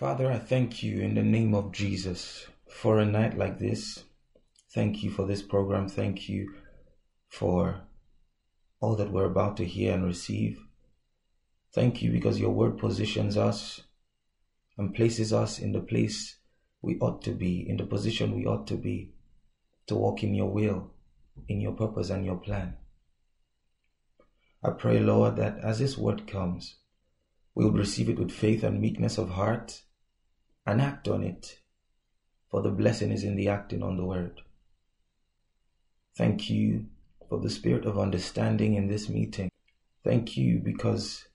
Father, I thank you in the name of Jesus for a night like this. Thank you for this program. Thank you for all that we're about to hear and receive. Thank you because your word positions us and places us in the place we ought to be, in the position we ought to be, to walk in your will, in your purpose and your plan. I pray, Lord, that as this word comes, we will receive it with faith and meekness of heart and act on it, for the blessing is in the acting on the word. Thank you for the spirit of understanding in this meeting. Thank you because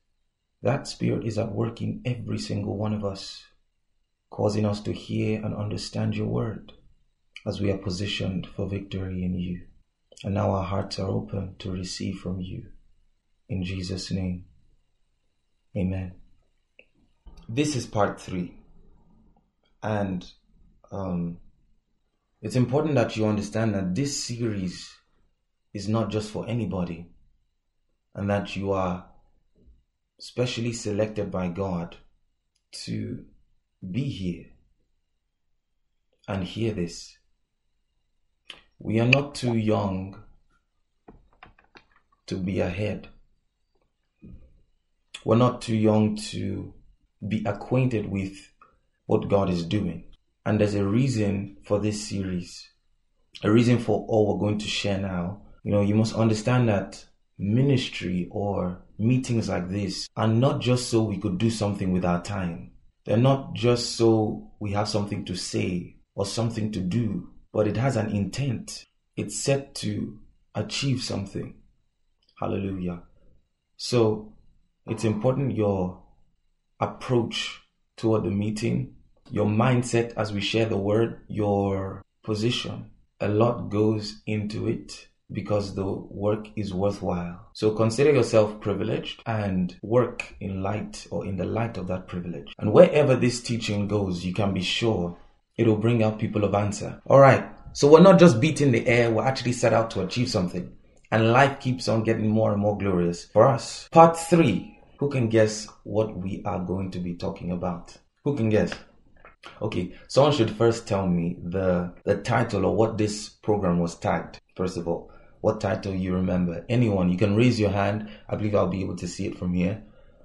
that spirit is at work in every single one of us, causing us to hear and understand your word as we are positioned for victory in you. And now our hearts are open to receive from you. In Jesus' name, amen. This is part three. And um, it's important that you understand that this series is not just for anybody, and that you are specially selected by God to be here and hear this. We are not too young to be ahead. We're not too young to be acquainted with what God is doing. And there's a reason for this series, a reason for all we're going to share now. You know, you must understand that ministry or meetings like this are not just so we could do something with our time. They're not just so we have something to say or something to do, but it has an intent. It's set to achieve something. Hallelujah. So it's important your approach toward the meeting, your mindset as we share the word, your position. A lot goes into it because the work is worthwhile. So consider yourself privileged and work in light or in the light of that privilege. And wherever this teaching goes, you can be sure it will bring out people of answer. All right. So we're not just beating the air, we're actually set out to achieve something. And life keeps on getting more and more glorious for us. Part three who can guess what we are going to be talking about? Who can guess? Okay, someone should first tell me the the title or what this program was tagged. First of all, what title you remember? Anyone, you can raise your hand. I believe I'll be able to see it from here.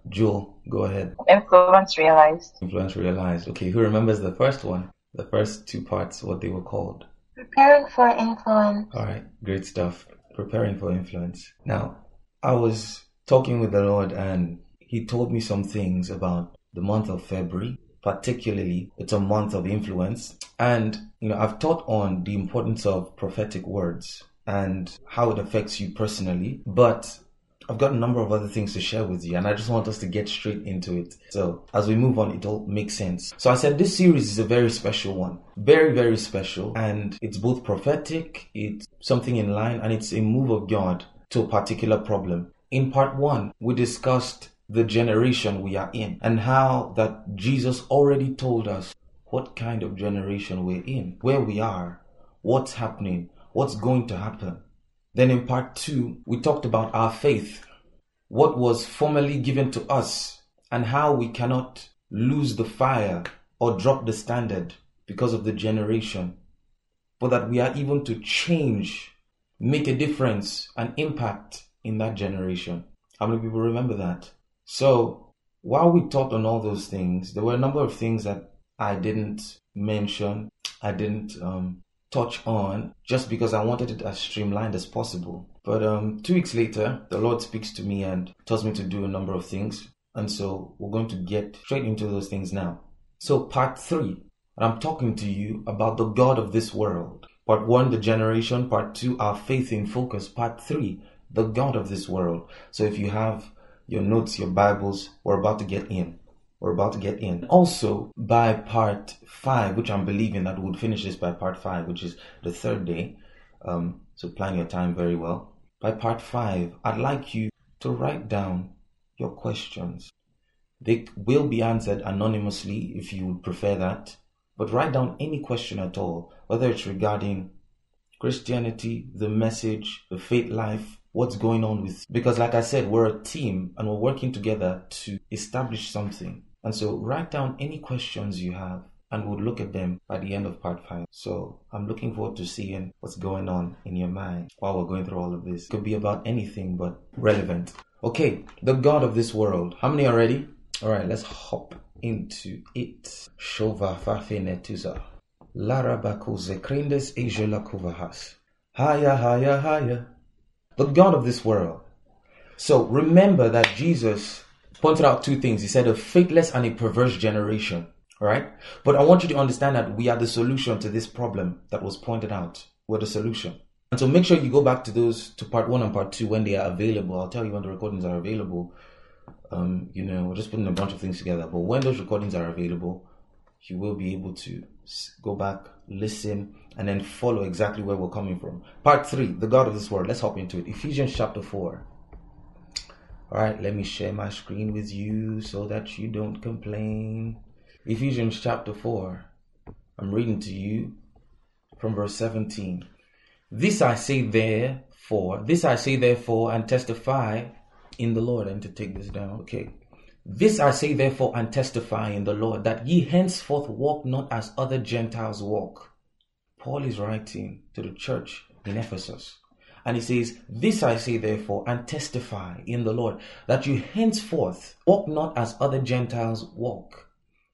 Jewel, go ahead. Influence realized. Influence realized. Okay, who remembers the first one? The first two parts, what they were called? Preparing for influence. All right, great stuff. Preparing for influence. Now, I was talking with the Lord and He told me some things about the month of February. Particularly, it's a month of influence. And, you know, I've taught on the importance of prophetic words and how it affects you personally. But I've got a number of other things to share with you, and I just want us to get straight into it. So, as we move on, it'll make sense. So, I said this series is a very special one. Very, very special. And it's both prophetic, it's something in line, and it's a move of God to a particular problem. In part one, we discussed the generation we are in and how that Jesus already told us what kind of generation we're in, where we are, what's happening, what's going to happen. Then in part two, we talked about our faith, what was formerly given to us, and how we cannot lose the fire or drop the standard because of the generation, but that we are even to change, make a difference, an impact in that generation. How many people remember that? So, while we talked on all those things, there were a number of things that I didn't mention, I didn't um, touch on, just because I wanted it as streamlined as possible. But um, two weeks later, the Lord speaks to me and tells me to do a number of things. And so we're going to get straight into those things now. So, part three, I'm talking to you about the God of this world. Part one, the generation. Part two, our faith in focus. Part three, the God of this world. So if you have your notes, your Bibles, we're about to get in. We're about to get in. Also, by part five, which I'm believing that we'll finish this by part five, which is the third day. Um, so plan your time very well. By part five, I'd like you to write down your questions. They will be answered anonymously if you would prefer that. But write down any question at all, whether it's regarding Christianity, the message, the faith life, what's going on with because like I said, we're a team and we're working together to establish something. And so write down any questions you have and we'll look at them by the end of part five. So I'm looking forward to seeing what's going on in your mind while we're going through all of this. It Could be about anything but relevant. Okay, the God of this world. How many are ready? All right, let's hop into it. Shova fafe netuza. Lara bakuze krindes ejela kuvahas. Haya, haya, haya. The God of this world. So remember that Jesus pointed out two things. He said a faithless and a perverse generation. Right? But I want you to understand that we are the solution to this problem that was pointed out. We're the solution. And so make sure you go back to those, to part one and part two when they are available. I'll tell you when the recordings are available. Um, you know, we're just putting a bunch of things together. But when those recordings are available, you will be able to go back, listen, and then follow exactly where we're coming from. Part three, the God of this world. Let's hop into it. Ephesians chapter four. All right, let me share my screen with you so that you don't complain. Ephesians chapter 4. I'm reading to you from verse 17. This I say therefore, this I say therefore, and testify in the Lord. And to take this down, okay. This I say therefore, and testify in the Lord, that ye henceforth walk not as other Gentiles walk. Paul is writing to the church in Ephesus. And he says, This I say therefore, and testify in the Lord, that you henceforth walk not as other Gentiles walk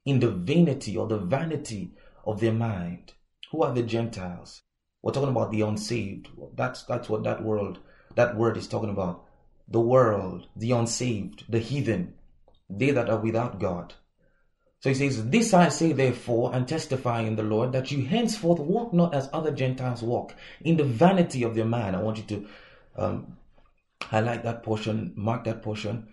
in the vanity or the vanity of their mind. Who are the Gentiles? We're talking about the unsaved. That's that's what that world that word is talking about. The world, the unsaved, the heathen, they that are without God. So he says, This I say therefore, and testify in the Lord, that you henceforth walk not as other Gentiles walk, in the vanity of their mind. I want you to um, highlight that portion, mark that portion,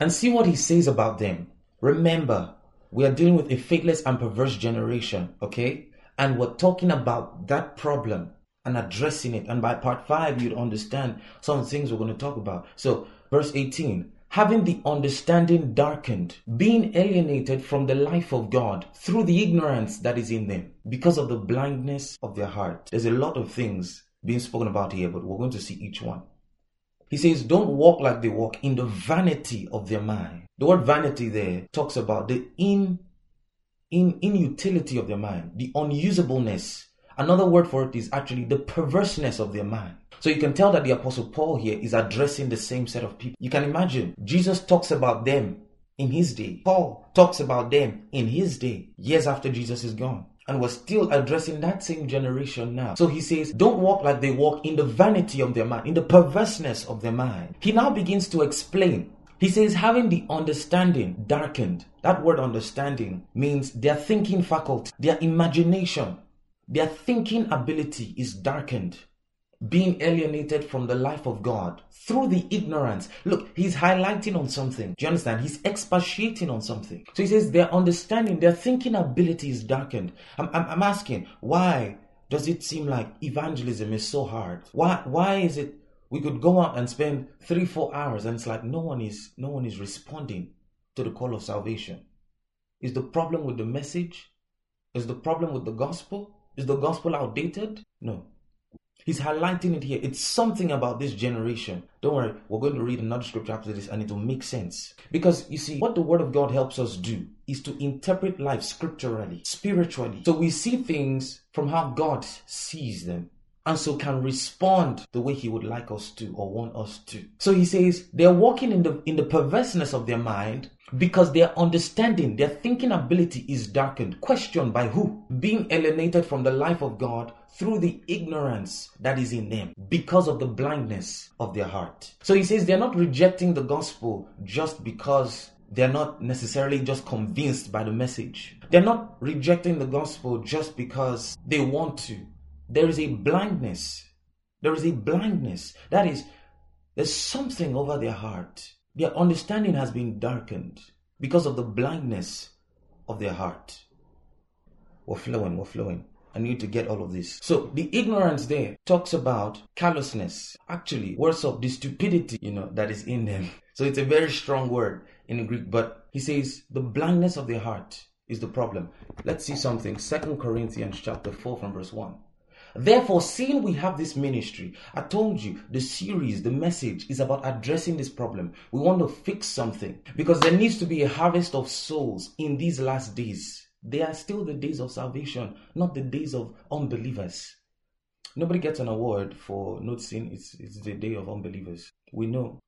and see what he says about them. Remember, we are dealing with a faithless and perverse generation, okay? And we're talking about that problem and addressing it. And by part five, you'd understand some things we're going to talk about. So, verse 18 having the understanding darkened, being alienated from the life of God through the ignorance that is in them because of the blindness of their heart. There's a lot of things being spoken about here, but we're going to see each one. He says, Don't walk like they walk in the vanity of their mind. The word vanity there talks about the in, in inutility of their mind, the unusableness. Another word for it is actually the perverseness of their mind. So you can tell that the Apostle Paul here is addressing the same set of people. You can imagine Jesus talks about them in his day. Paul talks about them in his day, years after Jesus is gone. And we're still addressing that same generation now. So he says, don't walk like they walk in the vanity of their mind, in the perverseness of their mind. He now begins to explain. He says, having the understanding darkened. That word understanding means their thinking faculty, their imagination, their thinking ability is darkened being alienated from the life of God through the ignorance. Look, he's highlighting on something. Do you understand? He's expatiating on something. So he says their understanding, their thinking ability is darkened. I'm, I'm, I'm asking, why does it seem like evangelism is so hard? Why, why is it we could go out and spend three, four hours and it's like no one is, no one is responding to the call of salvation? Is the problem with the message? Is the problem with the gospel? Is the gospel outdated? No. He's highlighting it here. It's something about this generation. Don't worry, we're going to read another scripture after this and it will make sense. Because you see, what the Word of God helps us do is to interpret life scripturally, spiritually. So we see things from how God sees them and so can respond the way he would like us to or want us to. So he says they're walking in the in the perverseness of their mind because their understanding, their thinking ability is darkened, questioned by who? Being alienated from the life of God through the ignorance that is in them because of the blindness of their heart. So he says they're not rejecting the gospel just because they're not necessarily just convinced by the message. They're not rejecting the gospel just because they want to. There is a blindness. There is a blindness. That is, there's something over their heart. Their understanding has been darkened because of the blindness of their heart. We're flowing, we're flowing. I need to get all of this. So the ignorance there talks about callousness. Actually, words of the stupidity, you know, that is in them. So it's a very strong word in Greek, but he says the blindness of their heart is the problem. Let's see something. Second Corinthians chapter 4 from verse 1. Therefore, seeing we have this ministry, I told you the series, the message is about addressing this problem. We want to fix something because there needs to be a harvest of souls in these last days. They are still the days of salvation, not the days of unbelievers. Nobody gets an award for noticing it's, it's the day of unbelievers. We know.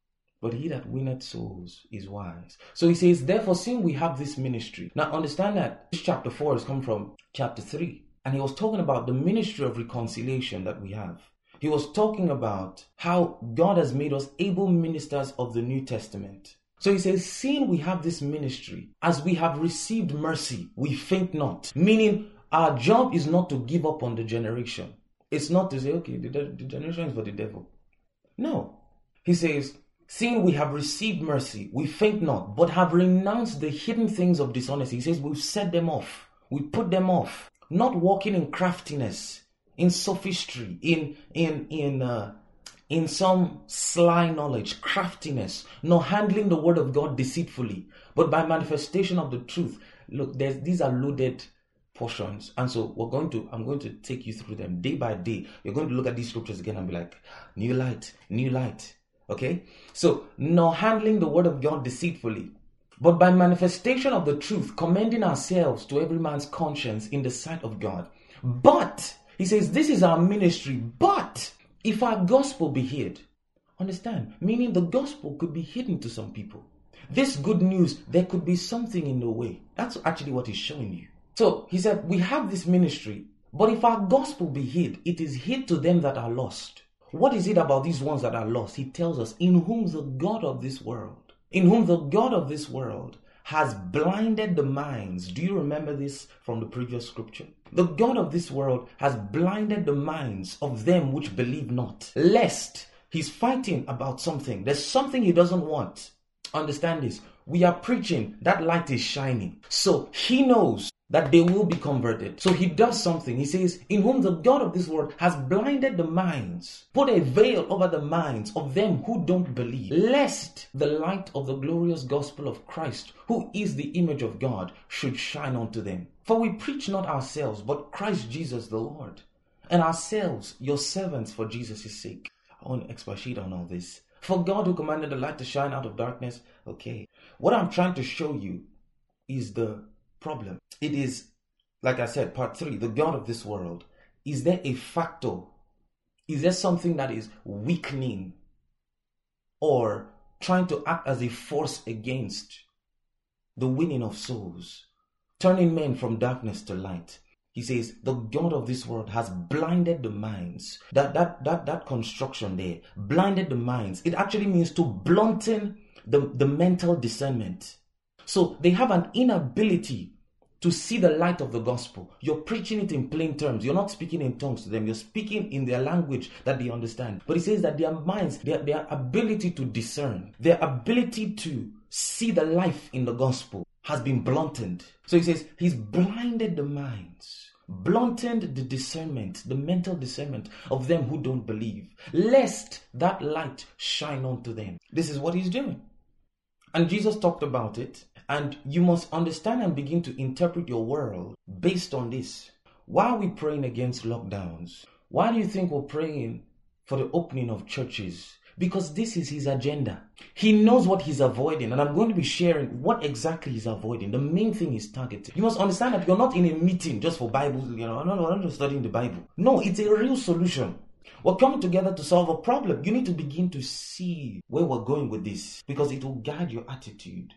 But he that winneth souls is wise. So he says, therefore, seeing we have this ministry. Now understand that this chapter 4 has come from chapter 3. And he was talking about the ministry of reconciliation that we have. He was talking about how God has made us able ministers of the New Testament. So he says, seeing we have this ministry, as we have received mercy, we faint not. Meaning, our job is not to give up on the generation. It's not to say, okay, the, the generation is for the devil. No. He says, seeing we have received mercy, we faint not, but have renounced the hidden things of dishonesty. He says, we've set them off. We put them off. Not walking in craftiness, in sophistry, in, in, in, uh, in some sly knowledge, craftiness, nor handling the word of God deceitfully, but by manifestation of the truth. Look, these are loaded portions. And so we're going to, I'm going to take you through them day by day. You're going to look at these scriptures again and be like, new light, new light. Okay? So, nor handling the word of God deceitfully, but by manifestation of the truth, commending ourselves to every man's conscience in the sight of God. But, he says, this is our ministry. But, if our gospel be hid, understand, meaning the gospel could be hidden to some people. This good news, there could be something in the way. That's actually what he's showing you. So he said, We have this ministry, but if our gospel be hid, it is hid to them that are lost. What is it about these ones that are lost? He tells us, In whom the God of this world, in whom the God of this world has blinded the minds. Do you remember this from the previous scripture? The God of this world has blinded the minds of them which believe not, lest he's fighting about something. There's something he doesn't want. Understand this. We are preaching, that light is shining. So he knows that they will be converted. So he does something. He says, In whom the God of this world has blinded the minds, put a veil over the minds of them who don't believe, lest the light of the glorious gospel of Christ, who is the image of God, should shine unto them. For we preach not ourselves, but Christ Jesus the Lord, and ourselves, your servants, for Jesus' sake. Oh, I want to expatiate on all this. For God who commanded the light to shine out of darkness, okay. What I'm trying to show you is the problem. It is, like I said, part three, the God of this world. Is there a factor? Is there something that is weakening or trying to act as a force against the winning of souls, turning men from darkness to light? He says, the God of this world has blinded the minds. That, that, that, that construction there, blinded the minds. It actually means to blunten the, the mental discernment. So they have an inability to see the light of the gospel. You're preaching it in plain terms. You're not speaking in tongues to them. You're speaking in their language that they understand. But he says that their minds, their, their ability to discern, their ability to see the life in the gospel has been blunted. So he says he's blinded the minds, blunted the discernment, the mental discernment of them who don't believe, lest that light shine onto them. This is what he's doing. And Jesus talked about it and you must understand and begin to interpret your world based on this. Why are we praying against lockdowns? Why do you think we're praying for the opening of churches? Because this is his agenda. He knows what he's avoiding, and I'm going to be sharing what exactly he's avoiding. The main thing is targeting. You must understand that you're not in a meeting just for Bible, you know, no, no, I'm just studying the Bible. No, it's a real solution. We're coming together to solve a problem. You need to begin to see where we're going with this because it will guide your attitude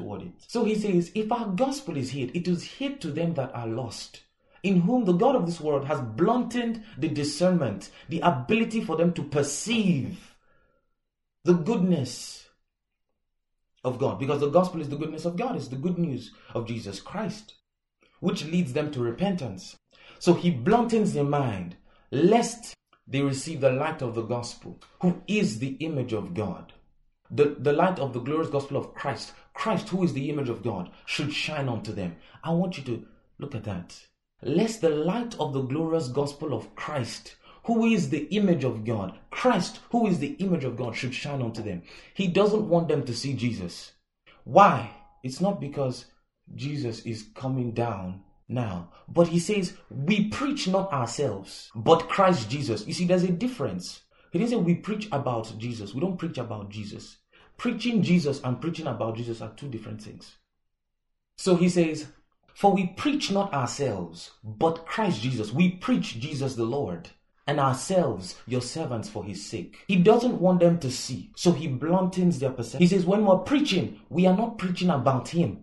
toward it. So he says, if our gospel is hid, it is hid to them that are lost, in whom the God of this world has blunted the discernment, the ability for them to perceive the goodness of God. Because the gospel is the goodness of God, it's the good news of Jesus Christ, which leads them to repentance. So he bluntens their mind, lest they receive the light of the gospel, who is the image of God. The, the light of the glorious gospel of Christ, Christ, who is the image of God, should shine unto them. I want you to look at that. Lest the light of the glorious gospel of Christ, who is the image of God, Christ, who is the image of God, should shine unto them. He doesn't want them to see Jesus. Why? It's not because Jesus is coming down now. But he says, we preach not ourselves, but Christ Jesus. You see, there's a difference. He didn't say we preach about Jesus. We don't preach about Jesus. Preaching Jesus and preaching about Jesus are two different things. So he says, For we preach not ourselves, but Christ Jesus. We preach Jesus the Lord and ourselves your servants for his sake. He doesn't want them to see, so he bluntens their perception. He says, When we're preaching, we are not preaching about him,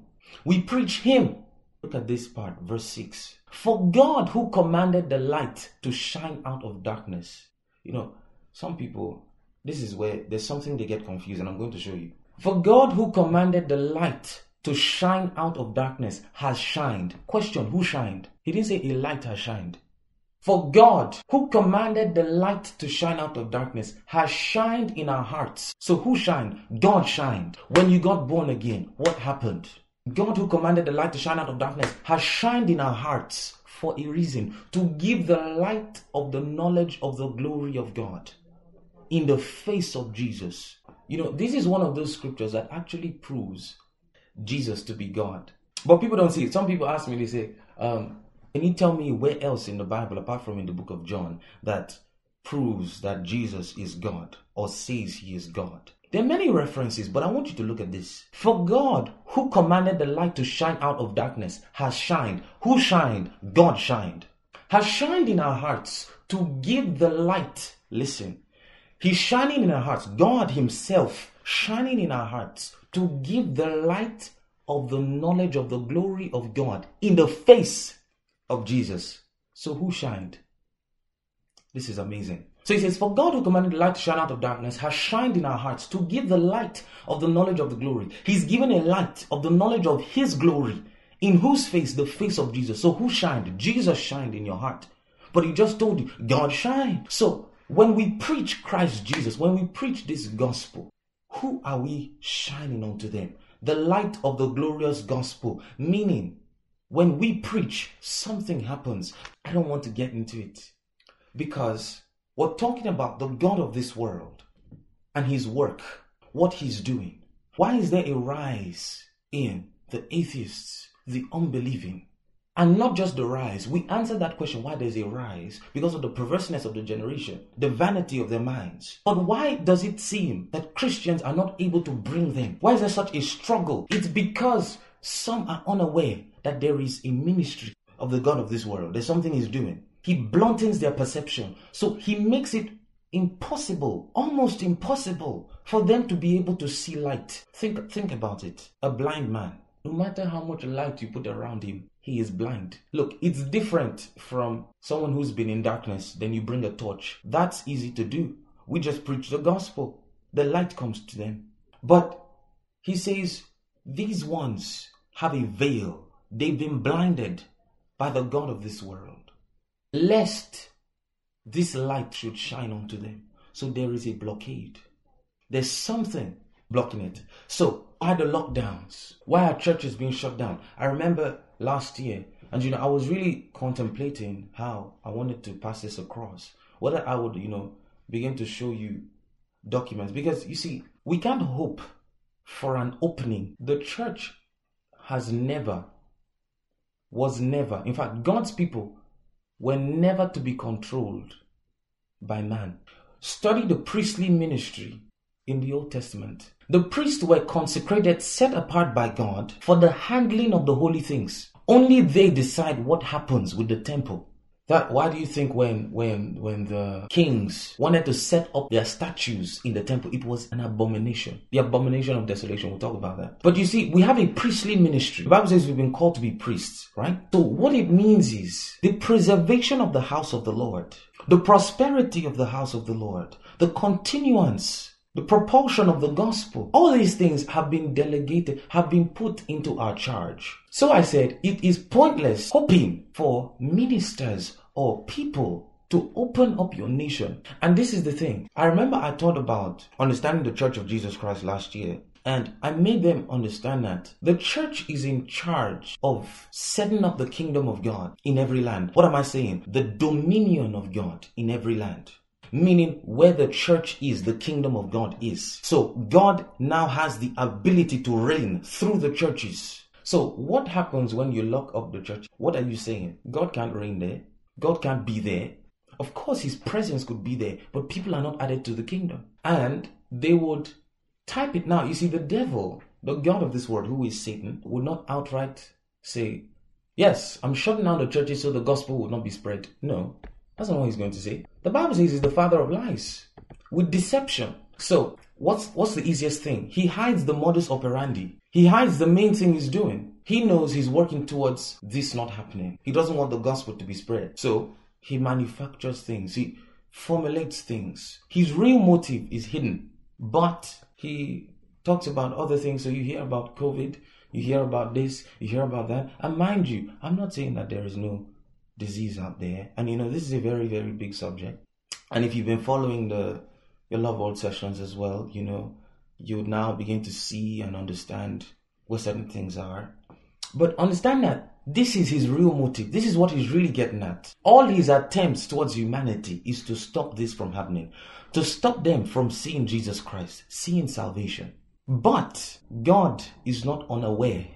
we preach him. Look at this part, verse 6. For God who commanded the light to shine out of darkness. You know, some people, this is where there's something they get confused, and I'm going to show you. For God who commanded the light to shine out of darkness has shined. Question Who shined? He didn't say a light has shined. For God, who commanded the light to shine out of darkness, has shined in our hearts. So who shined? God shined. When you got born again, what happened? God, who commanded the light to shine out of darkness, has shined in our hearts for a reason to give the light of the knowledge of the glory of God in the face of Jesus. You know, this is one of those scriptures that actually proves Jesus to be God. But people don't see it. Some people ask me, they say, um, can you tell me where else in the Bible, apart from in the book of John, that proves that Jesus is God or says he is God? There are many references, but I want you to look at this. For God, who commanded the light to shine out of darkness, has shined. Who shined? God shined. Has shined in our hearts to give the light. Listen, He's shining in our hearts. God Himself shining in our hearts to give the light of the knowledge of the glory of God in the face of Jesus. So who shined? This is amazing. So he says, For God who commanded light to shine out of darkness has shined in our hearts to give the light of the knowledge of the glory. He's given a light of the knowledge of his glory. In whose face? The face of Jesus. So who shined? Jesus shined in your heart. But he just told you, God shined. So when we preach Christ Jesus, when we preach this gospel, who are we shining onto them? The light of the glorious gospel. Meaning, when we preach, something happens. I don't want to get into it because we're talking about the God of this world and his work, what he's doing. Why is there a rise in the atheists, the unbelieving? And not just the rise. We answer that question why there's a rise because of the perverseness of the generation, the vanity of their minds. But why does it seem that Christians are not able to bring them? Why is there such a struggle? It's because some are unaware that there is a ministry of the God of this world. There's something he's doing. He bluntens their perception. So he makes it impossible, almost impossible, for them to be able to see light. Think, think about it. A blind man, no matter how much light you put around him, he is blind. Look, it's different from someone who's been in darkness, then you bring a torch. That's easy to do. We just preach the gospel. The light comes to them. But he says, these ones have a veil. They've been blinded by the God of this world. Lest this light should shine onto them. So there is a blockade. There's something blocking it. So, why the lockdowns? Why are churches being shut down? I remember last year. And you know, I was really contemplating how I wanted to pass this across. Whether I would, you know, begin to show you documents. Because you see, we can't hope for an opening. The church has never, was never, in fact, God's people were never to be controlled by man. Study the priestly ministry in the Old Testament. The priests were consecrated, set apart by God for the handling of the holy things. Only they decide what happens with the temple. That why do you think when when when the kings wanted to set up their statues in the temple, it was an abomination. The abomination of desolation. We'll talk about that. But you see, we have a priestly ministry. The Bible says we've been called to be priests, right? So what it means is the preservation of the house of the Lord, the prosperity of the house of the Lord, the continuance the propulsion of the gospel. All these things have been delegated, have been put into our charge. So I said, it is pointless hoping for ministers or people to open up your nation. And this is the thing. I remember I taught about understanding the Church of Jesus Christ last year. And I made them understand that the church is in charge of setting up the kingdom of God in every land. What am I saying? The dominion of God in every land meaning where the church is, the kingdom of God is. So God now has the ability to reign through the churches. So, what happens when you lock up the church? What are you saying? God can't reign there. God can't be there. Of course, his presence could be there, but people are not added to the kingdom. And they would type it now. You see, the devil, the God of this world, who is Satan, would not outright say, Yes, I'm shutting down the churches so the gospel will not be spread. No, that's not what he's going to say. The Bible says he's the father of lies with deception. So, what's what's the easiest thing? He hides the modus operandi. He hides the main thing he's doing. He knows he's working towards this not happening. He doesn't want the gospel to be spread. So, he manufactures things. He formulates things. His real motive is hidden, but he talks about other things. So you hear about COVID, you hear about this, you hear about that. And mind you, I'm not saying that there is no disease out there. And you know, this is a very, very big subject. And if you've been following the your LoveWorld sessions as well, you know, you now begin to see and understand where certain things are. But understand that this is his real motive. This is what he's really getting at. All his attempts towards humanity is to stop this from happening, to stop them from seeing Jesus Christ, seeing salvation. But God is not unaware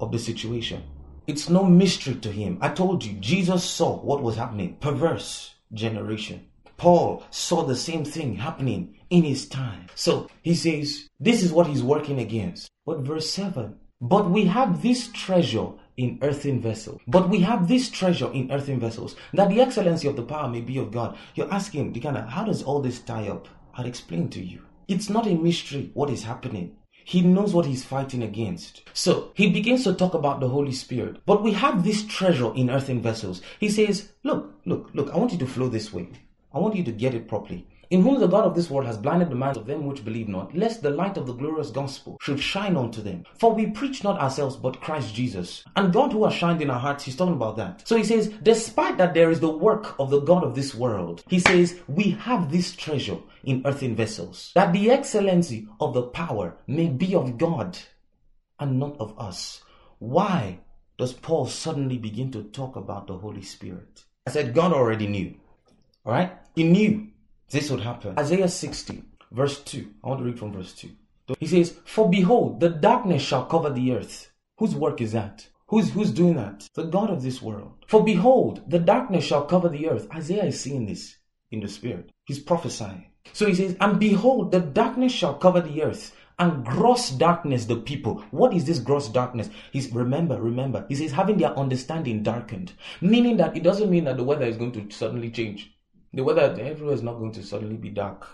of the situation. It's no mystery to him. I told you, Jesus saw what was happening. Perverse generation. Paul saw the same thing happening in his time. So he says, this is what he's working against. But verse 7 But we have this treasure in earthen vessels. But we have this treasure in earthen vessels, that the excellency of the power may be of God. You're asking, Dikana, how does all this tie up? I'll explain to you. It's not a mystery what is happening. He knows what he's fighting against. So he begins to talk about the Holy Spirit. But we have this treasure in earthen vessels. He says, Look, look, look, I want you to flow this way. I want you to get it properly in whom the God of this world has blinded the minds of them which believe not, lest the light of the glorious gospel should shine unto them. For we preach not ourselves, but Christ Jesus. And God who has shined in our hearts, he's talking about that. So he says, despite that there is the work of the God of this world, he says, we have this treasure in earthen vessels, that the excellency of the power may be of God and not of us. Why does Paul suddenly begin to talk about the Holy Spirit? I said, God already knew. All right? He knew this would happen. Isaiah 60, verse 2. I want to read from verse 2. He says, For behold, the darkness shall cover the earth. Whose work is that? Who's, who's doing that? The God of this world. For behold, the darkness shall cover the earth. Isaiah is seeing this in the spirit. He's prophesying. So he says, And behold, the darkness shall cover the earth, and gross darkness the people. What is this gross darkness? He's remember, remember. He says having their understanding darkened, meaning that it doesn't mean that the weather is going to suddenly change the weather everywhere is not going to suddenly be dark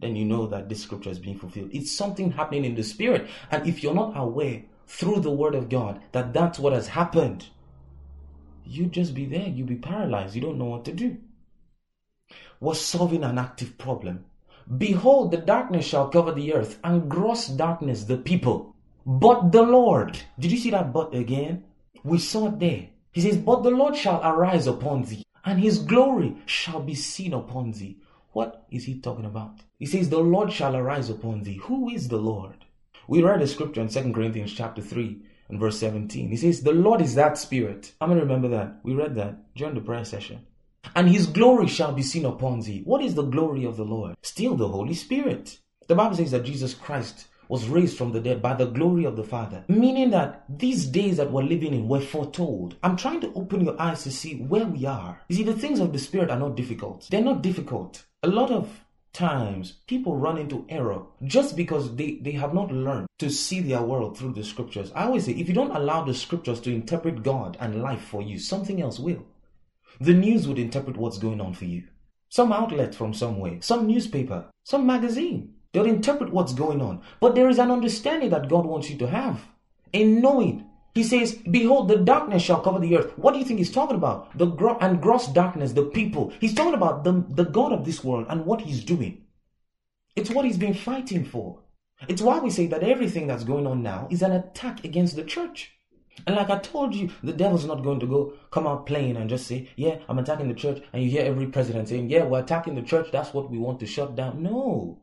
then you know that this scripture is being fulfilled. It's something happening in the spirit. And if you're not aware through the word of god that that's what has happened you just be there. You be paralyzed. You don't know what to do. Was solving an active problem. Behold the darkness shall cover the earth and gross darkness the people. But the lord. Did you see that but again? We saw it there. He says but the lord shall arise upon thee and his glory shall be seen upon thee. What is he talking about? He says, The Lord shall arise upon thee. Who is the Lord? We read a scripture in 2 Corinthians chapter 3 and verse 17. He says, The Lord is that spirit. I'm going to remember that. We read that during the prayer session. And his glory shall be seen upon thee. What is the glory of the Lord? Still the Holy Spirit. The Bible says that Jesus Christ was raised from the dead by the glory of the Father. Meaning that these days that we're living in were foretold. I'm trying to open your eyes to see where we are. You see, the things of the Spirit are not difficult. They're not difficult. A lot of times people run into error just because they, they have not learned to see their world through the scriptures. I always say, if you don't allow the scriptures to interpret God and life for you, something else will. The news would interpret what's going on for you. Some outlet from somewhere, some newspaper, some magazine. They'll interpret what's going on. But there is an understanding that God wants you to have. In knowing. He says, Behold, the darkness shall cover the earth. What do you think he's talking about? The gro- and gross darkness, the people. He's talking about the, the God of this world and what he's doing. It's what he's been fighting for. It's why we say that everything that's going on now is an attack against the church. And like I told you, the devil's not going to go come out playing and just say, Yeah, I'm attacking the church. And you hear every president saying, Yeah, we're attacking the church. That's what we want to shut down. No.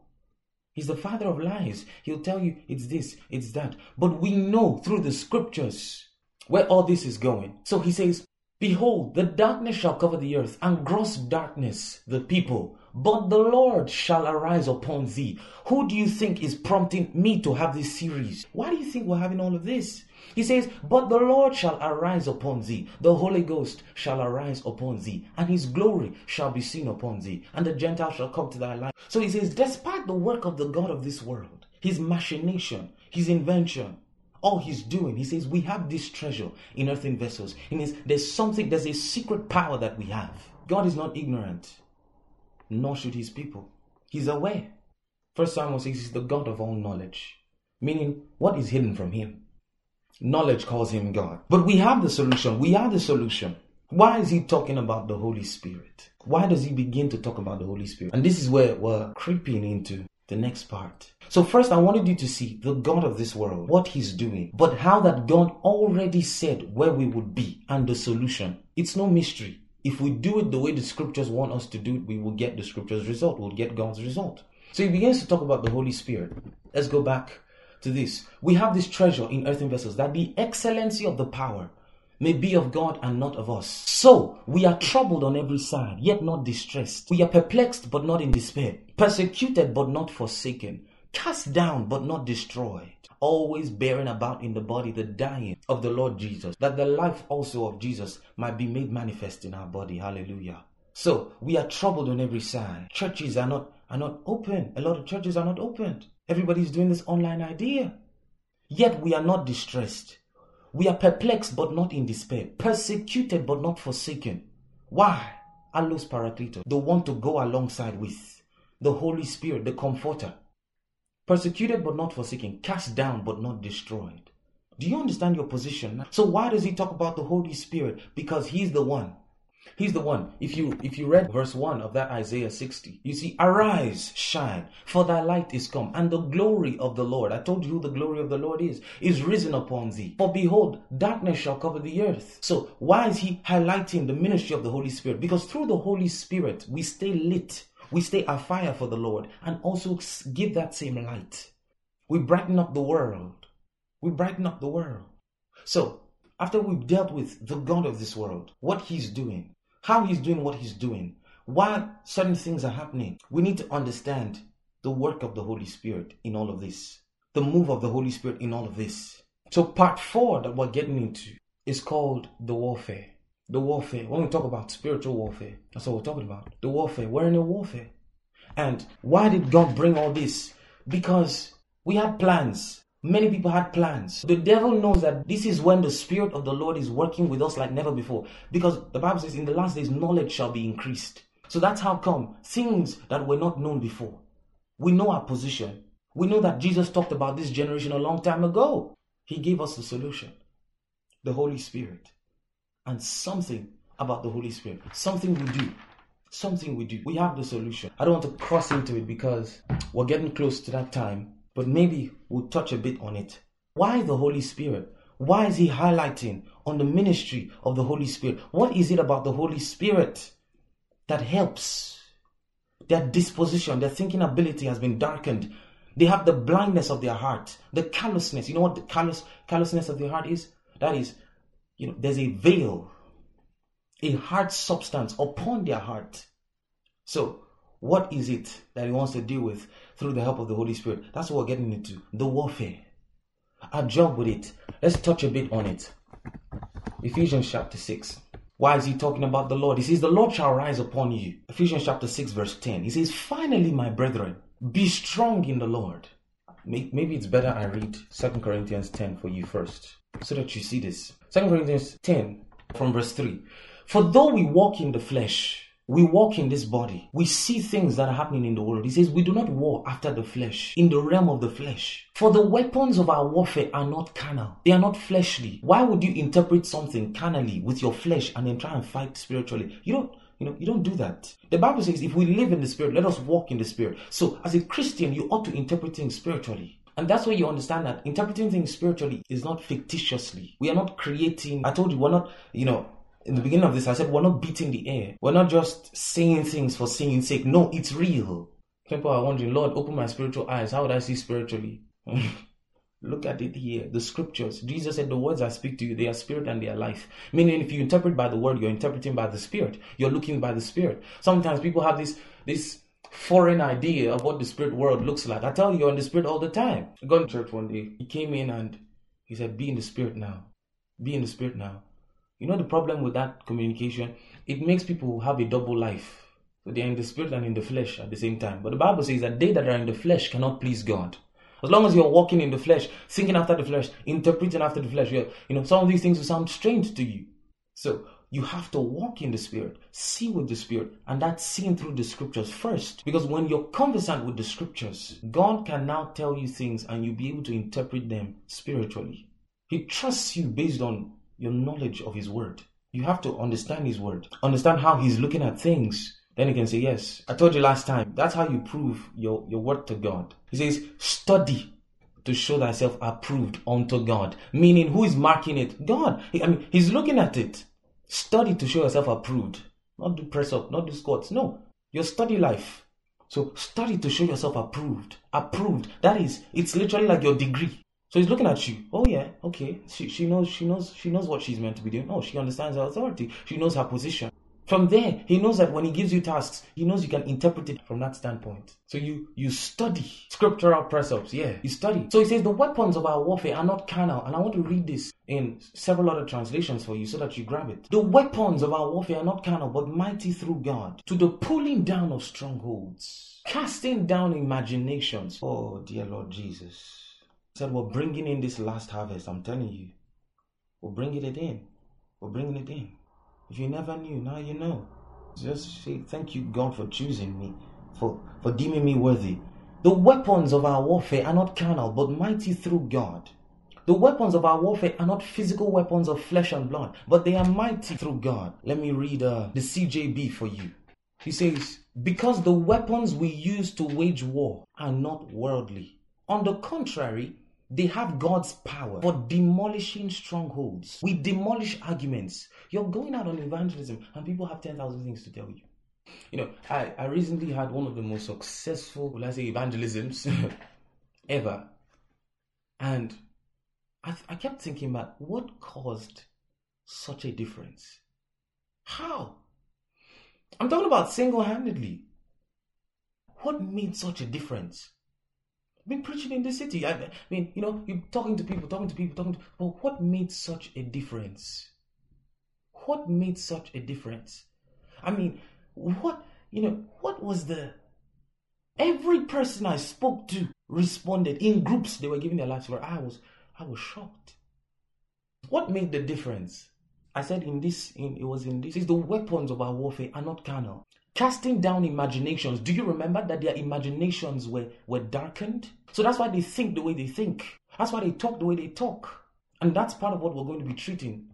He's the father of lies. He'll tell you it's this, it's that. But we know through the scriptures where all this is going. So he says, Behold, the darkness shall cover the earth, and gross darkness the people. But the Lord shall arise upon thee. Who do you think is prompting me to have this series? Why do you think we're having all of this? He says, But the Lord shall arise upon thee, the Holy Ghost shall arise upon thee, and his glory shall be seen upon thee, and the Gentiles shall come to thy light. So he says, Despite the work of the God of this world, his machination, his invention, all he's doing, he says, we have this treasure in earthen vessels. He means there's something, there's a secret power that we have. God is not ignorant, nor should his people. He's aware. First Samuel says he's the God of all knowledge, meaning what is hidden from him. Knowledge calls him God. But we have the solution. We are the solution. Why is he talking about the Holy Spirit? Why does he begin to talk about the Holy Spirit? And this is where we're creeping into the next part. So first I wanted you to see the God of this world, what he's doing, but how that God already said where we would be and the solution. It's no mystery. If we do it the way the scriptures want us to do it, we will get the scripture's result. We'll get God's result. So he begins to talk about the Holy Spirit. Let's go back to this. We have this treasure in earthen vessels that the excellency of the power may be of God and not of us. So we are troubled on every side, yet not distressed. We are perplexed, but not in despair. Persecuted, but not forsaken. Cast down, but not destroyed. Always bearing about in the body the dying of the Lord Jesus, that the life also of Jesus might be made manifest in our body. Hallelujah. So we are troubled on every side. Churches are not are not open. A lot of churches are not opened. Everybody's doing this online idea. Yet we are not distressed. We are perplexed but not in despair, persecuted but not forsaken. Why? Allos Paracletos, the one to go alongside with, the Holy Spirit, the Comforter. Persecuted but not forsaken, cast down but not destroyed. Do you understand your position? So why does he talk about the Holy Spirit? Because he's the one He's the one. If you if you read verse 1 of that Isaiah 60, you see, arise, shine, for thy light is come, and the glory of the Lord. I told you who the glory of the Lord is, is risen upon thee. For behold, darkness shall cover the earth. So why is he highlighting the ministry of the Holy Spirit? Because through the Holy Spirit, we stay lit. We stay afire for the Lord and also give that same light. We brighten up the world. We brighten up the world. So, after we've dealt with the God of this world, what he's doing, how he's doing what he's doing, why certain things are happening. We need to understand the work of the Holy Spirit in all of this, the move of the Holy Spirit in all of this. So, part four that we're getting into is called the warfare. The warfare. When we talk about spiritual warfare, that's what we're talking about. The warfare. We're in a warfare. And why did God bring all this? Because we had plans. Many people had plans. The devil knows that this is when the Spirit of the Lord is working with us like never before. Because the Bible says, in the last days, knowledge shall be increased. So that's how come things that were not known before. We know our position. We know that Jesus talked about this generation a long time ago. He gave us the solution the Holy Spirit. And something about the Holy Spirit. Something we do. Something we do. We have the solution. I don't want to cross into it because we're getting close to that time but maybe we'll touch a bit on it. Why the Holy Spirit? Why is he highlighting on the ministry of the Holy Spirit? What is it about the Holy Spirit that helps? Their disposition, their thinking ability has been darkened. They have the blindness of their heart, the callousness. You know what the callous, callousness of their heart is? That is, you know, there's a veil, a hard substance upon their heart. So what is it that he wants to deal with through the help of the Holy Spirit? That's what we're getting into. The warfare. I'll with it. Let's touch a bit on it. Ephesians chapter 6. Why is he talking about the Lord? He says, The Lord shall rise upon you. Ephesians chapter 6, verse 10. He says, Finally, my brethren, be strong in the Lord. Maybe it's better I read 2 Corinthians 10 for you first, so that you see this. 2 Corinthians 10 from verse 3. For though we walk in the flesh, we walk in this body. We see things that are happening in the world. He says, We do not war after the flesh, in the realm of the flesh. For the weapons of our warfare are not carnal, they are not fleshly. Why would you interpret something carnally with your flesh and then try and fight spiritually? You don't. You know, you don't do that. The Bible says if we live in the Spirit, let us walk in the Spirit. So, as a Christian, you ought to interpret things spiritually. And that's where you understand that interpreting things spiritually is not fictitiously. We are not creating. I told you, we're not, you know, in the beginning of this, I said we're not beating the air. We're not just saying things for saying sake. No, it's real. People are wondering, Lord, open my spiritual eyes. How would I see spiritually? Look at it here. The scriptures. Jesus said, The words I speak to you, they are spirit and they are life. Meaning, if you interpret by the word, you're interpreting by the spirit. You're looking by the spirit. Sometimes people have this, this foreign idea of what the spirit world looks like. I tell you, you're in the spirit all the time. I got to church one day. He came in and he said, Be in the spirit now. Be in the spirit now. You know the problem with that communication? It makes people have a double life. So they're in the spirit and in the flesh at the same time. But the Bible says that they that are in the flesh cannot please God. As long as you're walking in the flesh, thinking after the flesh, interpreting after the flesh, you know, some of these things will sound strange to you. So you have to walk in the spirit, see with the spirit, and that's seen through the scriptures first. Because when you're conversant with the scriptures, God can now tell you things and you'll be able to interpret them spiritually. He trusts you based on your knowledge of His word. You have to understand His word, understand how He's looking at things, then you can say, Yes, I told you last time. That's how you prove your, your work to God. He says, Study to show thyself approved unto God. Meaning, who is marking it? God. I mean, He's looking at it. Study to show yourself approved. Not do press up, not do squats. No. Your study life. So study to show yourself approved. Approved. That is, it's literally like your degree. So he's looking at you. Oh yeah, okay. She, she knows she knows she knows what she's meant to be doing. Oh, she understands her authority. She knows her position. From there, he knows that when he gives you tasks, he knows you can interpret it from that standpoint. So you you study scriptural precepts. Yeah, you study. So he says the weapons of our warfare are not carnal, and I want to read this in several other translations for you so that you grab it. The weapons of our warfare are not carnal, but mighty through God to the pulling down of strongholds, casting down imaginations. Oh dear Lord Jesus, said we're bringing in this last harvest. I'm telling you, we're bringing it in. We're bringing it in. If you never knew, now you know. Just say, Thank you, God, for choosing me, for, for deeming me worthy. The weapons of our warfare are not carnal, but mighty through God. The weapons of our warfare are not physical weapons of flesh and blood, but they are mighty through God. Let me read uh, the CJB for you. He says, Because the weapons we use to wage war are not worldly. On the contrary, they have God's power for demolishing strongholds. We demolish arguments. You're going out on evangelism and people have 10,000 things to tell you. You know, I, I recently had one of the most successful, I say, evangelisms ever. And I, I kept thinking about what caused such a difference? How? I'm talking about single handedly. What made such a difference? Been preaching in the city. I, mean, you know, you're talking to people, talking to people, talking to but what made such a difference? What made such a difference? I mean, what you know, what was the every person I spoke to responded in groups, they were giving their lives for I was I was shocked. What made the difference? I said in this, in, it was in this, is the weapons of our warfare are not carnal. Casting down imaginations. Do you remember that their imaginations were, were darkened? So that's why they think the way they think. That's why they talk the way they talk. And that's part of what we're going to be treating.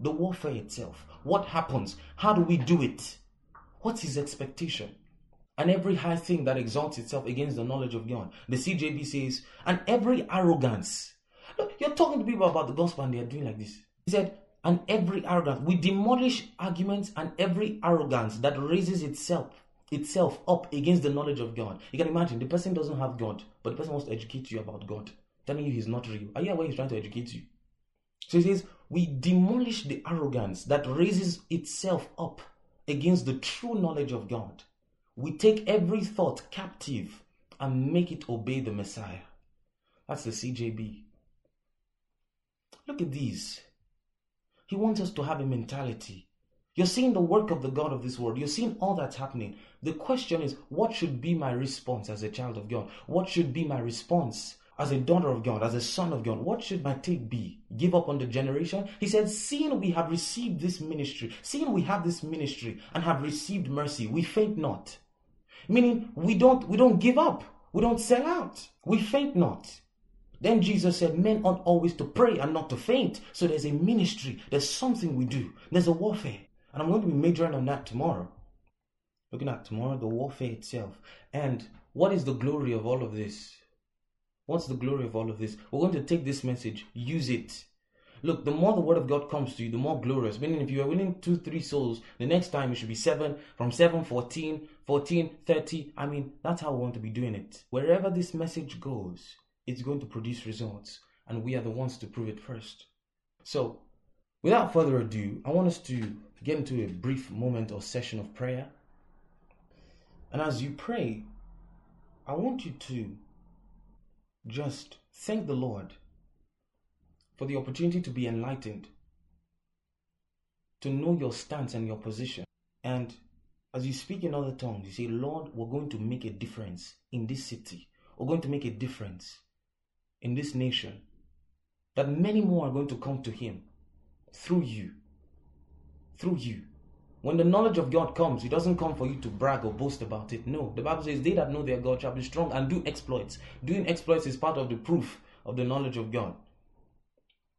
The warfare itself. What happens? How do we do it? What's his expectation? And every high thing that exalts itself against the knowledge of God. The CJB says, and every arrogance. Look, you're talking to people about the gospel and they're doing like this. He said, and every arrogance. We demolish arguments and every arrogance that raises itself itself up against the knowledge of God. You can imagine the person doesn't have God, but the person wants to educate you about God, telling you he's not real. Are you aware he's trying to educate you? So he says, We demolish the arrogance that raises itself up against the true knowledge of God. We take every thought captive and make it obey the Messiah. That's the CJB. Look at these. He wants us to have a mentality. You're seeing the work of the God of this world. You're seeing all that's happening. The question is, what should be my response as a child of God? What should be my response as a daughter of God, as a son of God? What should my take be? Give up on the generation? He said, seeing we have received this ministry, seeing we have this ministry and have received mercy, we faint not. Meaning we don't we don't give up. We don't sell out. We faint not. Then Jesus said, Men ought always to pray and not to faint. So there's a ministry, there's something we do, there's a warfare. And I'm going to be majoring on that tomorrow. Looking at tomorrow, the warfare itself. And what is the glory of all of this? What's the glory of all of this? We're going to take this message, use it. Look, the more the word of God comes to you, the more glorious. Meaning, if you are winning two, three souls, the next time it should be seven, from seven, 14, 14, 30. I mean, that's how we want to be doing it. Wherever this message goes, it's going to produce results. and we are the ones to prove it first. So, without further ado, I want us to get into a brief moment or session of prayer. And as you pray, I want you to just thank the Lord for the opportunity to be enlightened, to know your stance and your position. And as you speak in other tongues, you say, Lord, we're going to make a difference in this city. We're going to make a difference in this nation. That many more are going to come to Him through you. Through you. When the knowledge of God comes, it doesn't come for you to brag or boast about it. No. The Bible says, They that know their God shall be strong and do exploits. Doing exploits is part of the proof of the knowledge of God.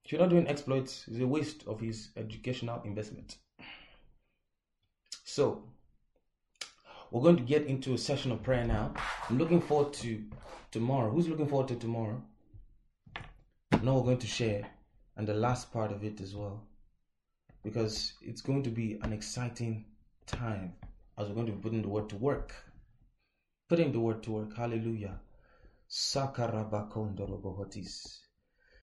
If you're not doing exploits, it's a waste of his educational investment. So, we're going to get into a session of prayer now. I'm looking forward to tomorrow. Who's looking forward to tomorrow? Now we're going to share and the last part of it as well. Because it's going to be an exciting time as we're going to be putting the word to work. Putting the word to work. Hallelujah. Sakarabakondorobohotis.